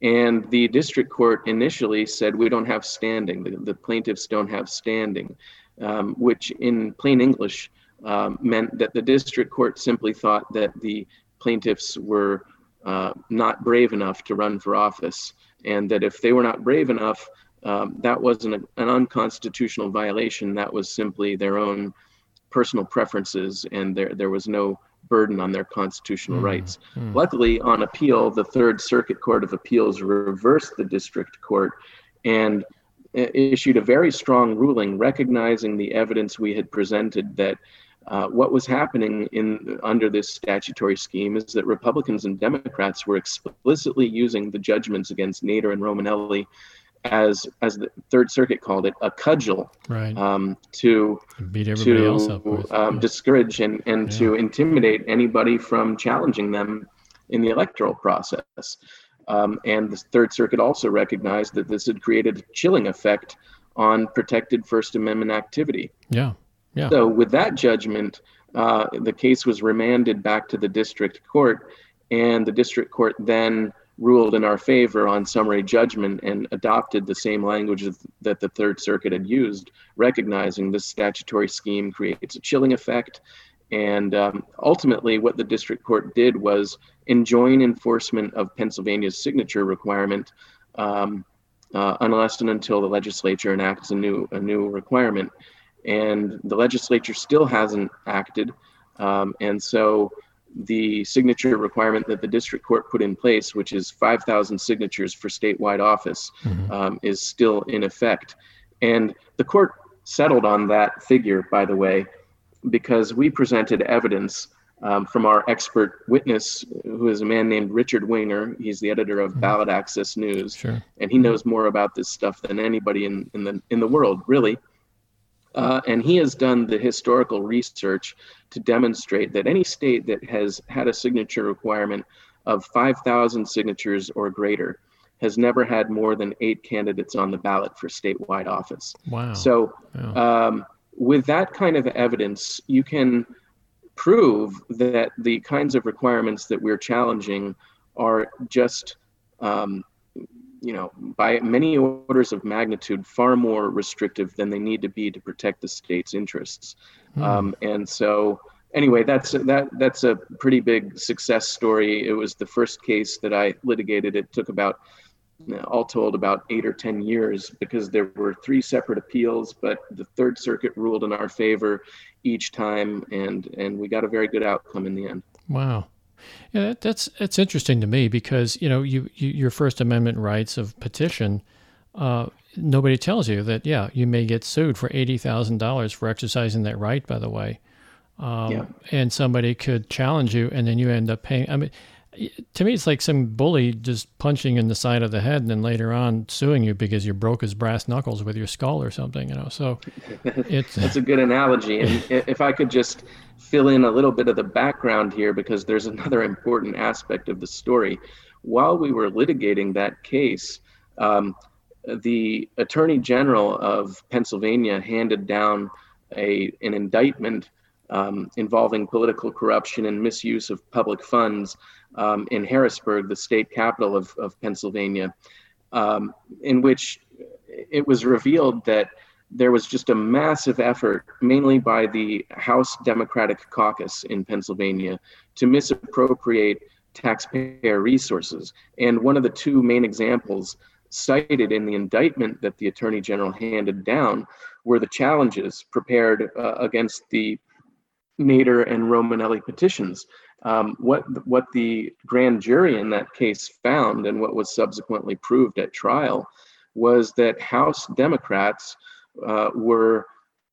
And the district court initially said we don't have standing, the, the plaintiffs don't have standing, um, which in plain English um, meant that the district court simply thought that the plaintiffs were uh, not brave enough to run for office, and that if they were not brave enough, um, that wasn't a, an unconstitutional violation. That was simply their own personal preferences, and there there was no burden on their constitutional mm, rights. Mm. Luckily, on appeal, the Third Circuit Court of Appeals reversed the district court and uh, issued a very strong ruling recognizing the evidence we had presented that uh, what was happening in under this statutory scheme is that Republicans and Democrats were explicitly using the judgments against Nader and Romanelli as as the Third Circuit called it a cudgel right. um, to beat everybody to, else up with. Um, yeah. discourage and and yeah. to intimidate anybody from challenging them in the electoral process. Um, and the Third Circuit also recognized that this had created a chilling effect on protected First Amendment activity. Yeah. Yeah. So with that judgment, uh, the case was remanded back to the district court, and the district court then ruled in our favor on summary judgment and adopted the same language that the Third Circuit had used, recognizing this statutory scheme creates a chilling effect. And um, ultimately, what the district court did was enjoin enforcement of Pennsylvania's signature requirement um, uh, unless and until the legislature enacts a new a new requirement and the legislature still hasn't acted. Um, and so the signature requirement that the district court put in place, which is 5,000 signatures for statewide office, mm-hmm. um, is still in effect. And the court settled on that figure, by the way, because we presented evidence um, from our expert witness, who is a man named Richard Winger. He's the editor of mm-hmm. Ballot Access News, sure. and he knows more about this stuff than anybody in, in the in the world, really. Uh, and he has done the historical research to demonstrate that any state that has had a signature requirement of 5,000 signatures or greater has never had more than eight candidates on the ballot for statewide office. Wow. So, um, with that kind of evidence, you can prove that the kinds of requirements that we're challenging are just um, you know, by many orders of magnitude, far more restrictive than they need to be to protect the state's interests. Mm. Um, and so, anyway, that's that that's a pretty big success story. It was the first case that I litigated. It took about, all told, about eight or ten years because there were three separate appeals, but the Third Circuit ruled in our favor each time, and and we got a very good outcome in the end. Wow. Yeah, that's that's interesting to me because you know you, you your First Amendment rights of petition. Uh, nobody tells you that. Yeah, you may get sued for eighty thousand dollars for exercising that right. By the way, um, yeah. and somebody could challenge you, and then you end up paying. I mean, to me, it's like some bully just punching in the side of the head and then later on suing you because you broke his brass knuckles with your skull or something, you know. So [laughs] it's that's a good analogy. And if I could just fill in a little bit of the background here, because there's [laughs] another important aspect of the story. While we were litigating that case, um, the Attorney General of Pennsylvania handed down a an indictment um, involving political corruption and misuse of public funds um, in Harrisburg, the state capital of, of Pennsylvania, um, in which it was revealed that there was just a massive effort, mainly by the House Democratic Caucus in Pennsylvania, to misappropriate taxpayer resources. And one of the two main examples cited in the indictment that the Attorney General handed down were the challenges prepared uh, against the Nader and Romanelli petitions. Um, what what the grand jury in that case found, and what was subsequently proved at trial, was that House Democrats uh, were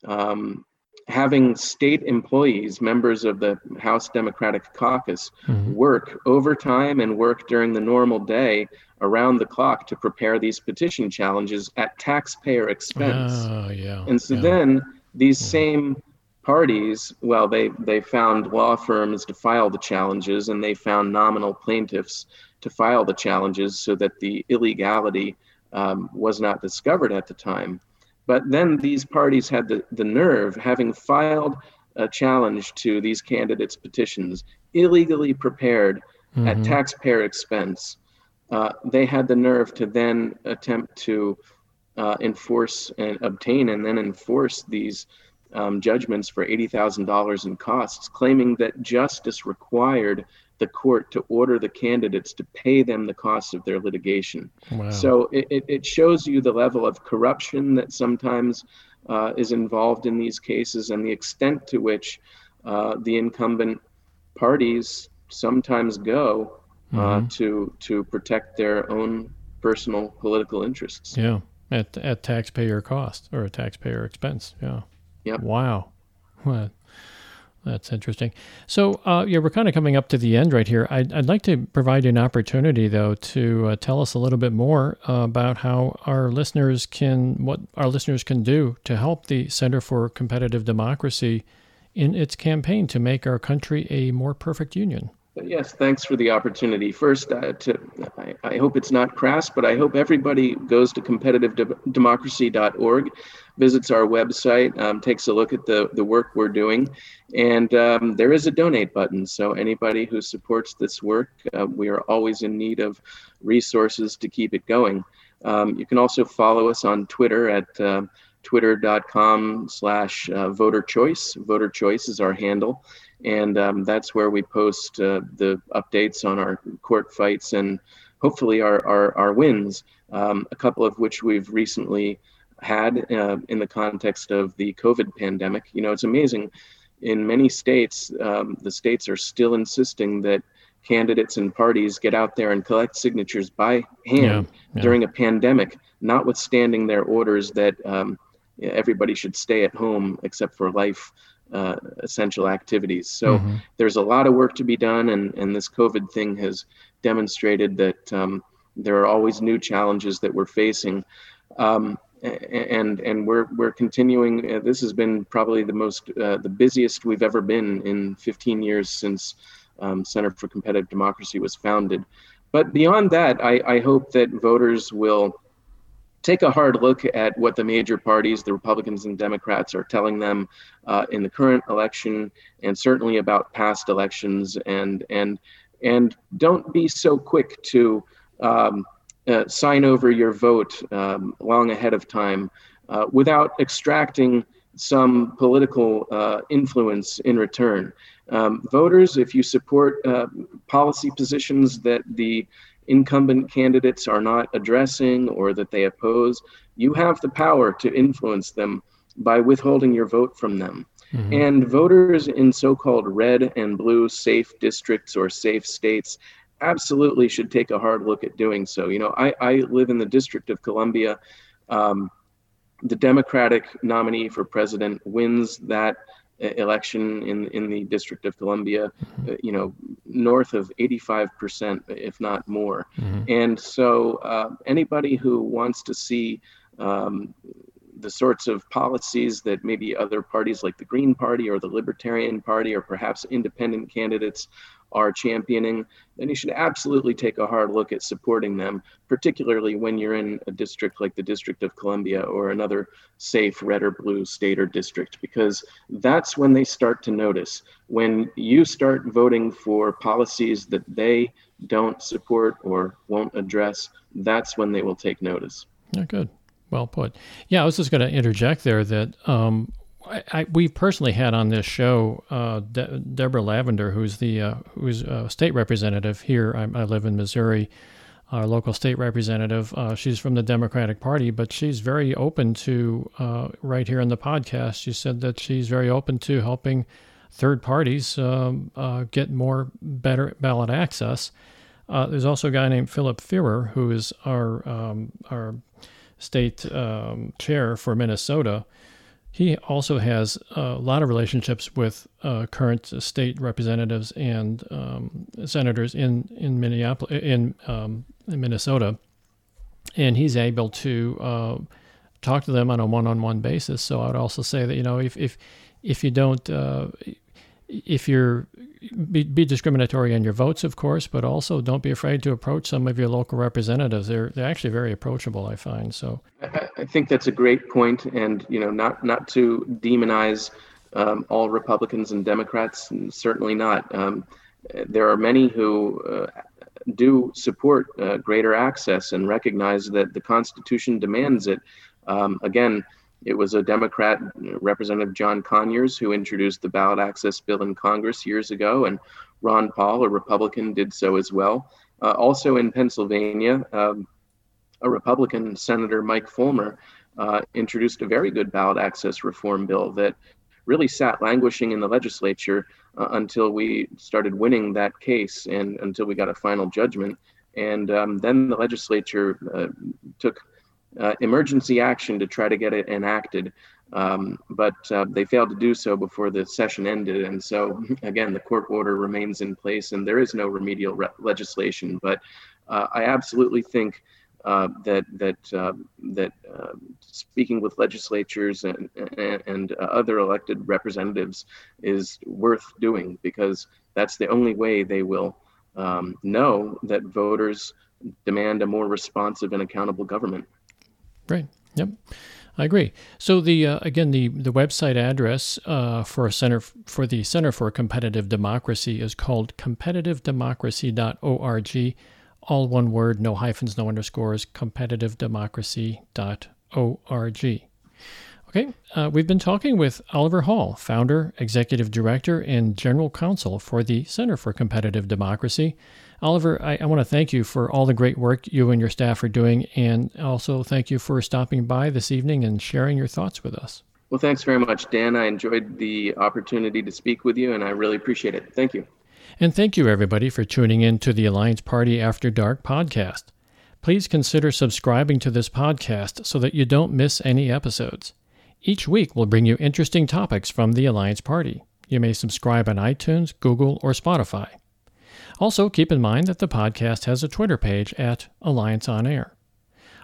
um, having state employees, members of the House Democratic Caucus, mm-hmm. work overtime and work during the normal day around the clock to prepare these petition challenges at taxpayer expense. Oh, yeah. And so yeah. then these yeah. same parties, well, they, they found law firms to file the challenges and they found nominal plaintiffs to file the challenges so that the illegality um, was not discovered at the time. But then these parties had the, the nerve, having filed a challenge to these candidates' petitions, illegally prepared mm-hmm. at taxpayer expense, uh, they had the nerve to then attempt to uh, enforce and obtain and then enforce these um, judgments for $80,000 in costs, claiming that justice required the court to order the candidates to pay them the costs of their litigation. Wow. So it, it shows you the level of corruption that sometimes uh, is involved in these cases and the extent to which uh, the incumbent parties sometimes go uh, mm-hmm. to to protect their own personal political interests. Yeah, at at taxpayer cost or a taxpayer expense. Yeah. Yep. Wow. What? That's interesting. So, uh, yeah, we're kind of coming up to the end right here. I'd, I'd like to provide an opportunity, though, to uh, tell us a little bit more uh, about how our listeners can, what our listeners can do to help the Center for Competitive Democracy in its campaign to make our country a more perfect union. Yes, thanks for the opportunity. First, uh, to I, I, hope it's not crass, but I hope everybody goes to competitivedemocracy.org, visits our website, um, takes a look at the, the work we're doing, and um, there is a donate button. So anybody who supports this work, uh, we are always in need of resources to keep it going. Um, you can also follow us on Twitter at uh, twitter.com slash uh, voter choice. Voter choice is our handle and um, that's where we post uh, the updates on our court fights and hopefully our, our, our wins, um, a couple of which we've recently had uh, in the context of the COVID pandemic. You know, it's amazing. In many states, um, the states are still insisting that candidates and parties get out there and collect signatures by hand yeah, yeah. during a pandemic, notwithstanding their orders that um, everybody should stay at home except for life uh, essential activities. So mm-hmm. there's a lot of work to be done, and, and this COVID thing has demonstrated that um, there are always new challenges that we're facing. Um, and and we're we're continuing. Uh, this has been probably the most uh, the busiest we've ever been in 15 years since um, Center for Competitive Democracy was founded. But beyond that, I, I hope that voters will take a hard look at what the major parties, the Republicans and Democrats, are telling them uh, in the current election, and certainly about past elections, and and and don't be so quick to um, uh, sign over your vote um, long ahead of time uh, without extracting some political uh, influence in return. Um, voters, if you support uh, policy positions that the incumbent candidates are not addressing or that they oppose, you have the power to influence them by withholding your vote from them. Mm-hmm. And voters in so called red and blue safe districts or safe states absolutely should take a hard look at doing so. You know, I, I live in the District of Columbia. Um, the Democratic nominee for president wins that election in in the District of Columbia, uh, you know, north of 85%, if not more. Mm-hmm. And so, uh, anybody who wants to see um, the sorts of policies that maybe other parties like the Green Party or the Libertarian Party or perhaps independent candidates are championing, then you should absolutely take a hard look at supporting them, particularly when you're in a district like the District of Columbia or another safe red or blue state or district, because that's when they start to notice. When you start voting for policies that they don't support or won't address, that's when they will take notice. Yeah, good. Well put. Yeah, I was just going to interject there that um, I, I, we personally had on this show uh, De- Deborah Lavender, who's the uh, who's a state representative here. I, I, live in Missouri, our local state representative. Uh, she's from the Democratic Party, but she's very open to uh, right here in the podcast. She said that she's very open to helping third parties um, uh, get more better ballot access. Uh, there's also a guy named Philip Fearer, who is our um, our state um, chair for Minnesota he also has a lot of relationships with uh, current state representatives and um, senators in in Minneapolis, in, um, in, Minnesota, and he's able to uh, talk to them on a one-on-one basis. So I would also say that you know if if if you don't, uh, if you're be, be, discriminatory on your votes, of course, but also don't be afraid to approach some of your local representatives. They're they're actually very approachable, I find. So I, I think that's a great point, and you know, not not to demonize um, all Republicans and Democrats, certainly not. Um, there are many who uh, do support uh, greater access and recognize that the Constitution demands it. Um, again, it was a Democrat, Representative John Conyers, who introduced the ballot access bill in Congress years ago, and Ron Paul, a Republican, did so as well. Uh, also in Pennsylvania, um, a Republican Senator Mike Folmer uh, introduced a very good ballot access reform bill that really sat languishing in the legislature uh, until we started winning that case and until we got a final judgment. And um, then the legislature uh, took uh, emergency action to try to get it enacted. Um, but uh, they failed to do so before the session ended. And so, [laughs] again, the court order remains in place and there is no remedial re- legislation. But uh, I absolutely think uh, that that uh, that uh, speaking with legislatures and and, and other elected representatives is worth doing because that's the only way they will um, know that voters demand a more responsive and accountable government. Right. Yep. I agree. So the uh, again the the website address uh, for a center for the Center for Competitive Democracy is called competitivedemocracy.org all one word, no hyphens, no underscores, competitivedemocracy.org. Okay, uh, we've been talking with Oliver Hall, founder, executive director, and general counsel for the Center for Competitive Democracy. Oliver, I, I want to thank you for all the great work you and your staff are doing, and also thank you for stopping by this evening and sharing your thoughts with us. Well, thanks very much, Dan. I enjoyed the opportunity to speak with you, and I really appreciate it. Thank you. And thank you, everybody, for tuning in to the Alliance Party After Dark podcast. Please consider subscribing to this podcast so that you don't miss any episodes. Each week, we'll bring you interesting topics from the Alliance Party. You may subscribe on iTunes, Google, or Spotify. Also, keep in mind that the podcast has a Twitter page at Alliance On Air.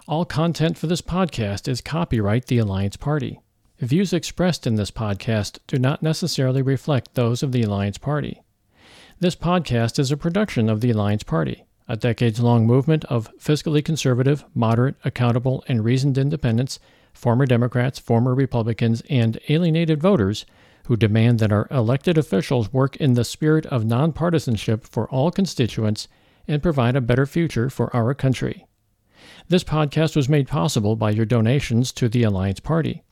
All content for this podcast is copyright the Alliance Party. Views expressed in this podcast do not necessarily reflect those of the Alliance Party. This podcast is a production of the Alliance Party, a decades long movement of fiscally conservative, moderate, accountable, and reasoned independents, former Democrats, former Republicans, and alienated voters who demand that our elected officials work in the spirit of nonpartisanship for all constituents and provide a better future for our country. This podcast was made possible by your donations to the Alliance Party.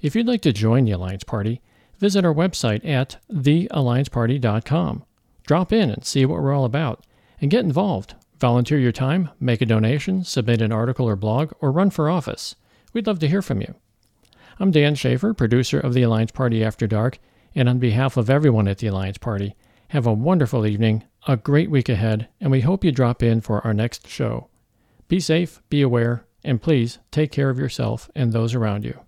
If you'd like to join the Alliance Party, visit our website at theallianceparty.com. Drop in and see what we're all about, and get involved. Volunteer your time, make a donation, submit an article or blog, or run for office. We'd love to hear from you. I'm Dan Schaefer, producer of the Alliance Party After Dark, and on behalf of everyone at the Alliance Party, have a wonderful evening, a great week ahead, and we hope you drop in for our next show. Be safe, be aware, and please take care of yourself and those around you.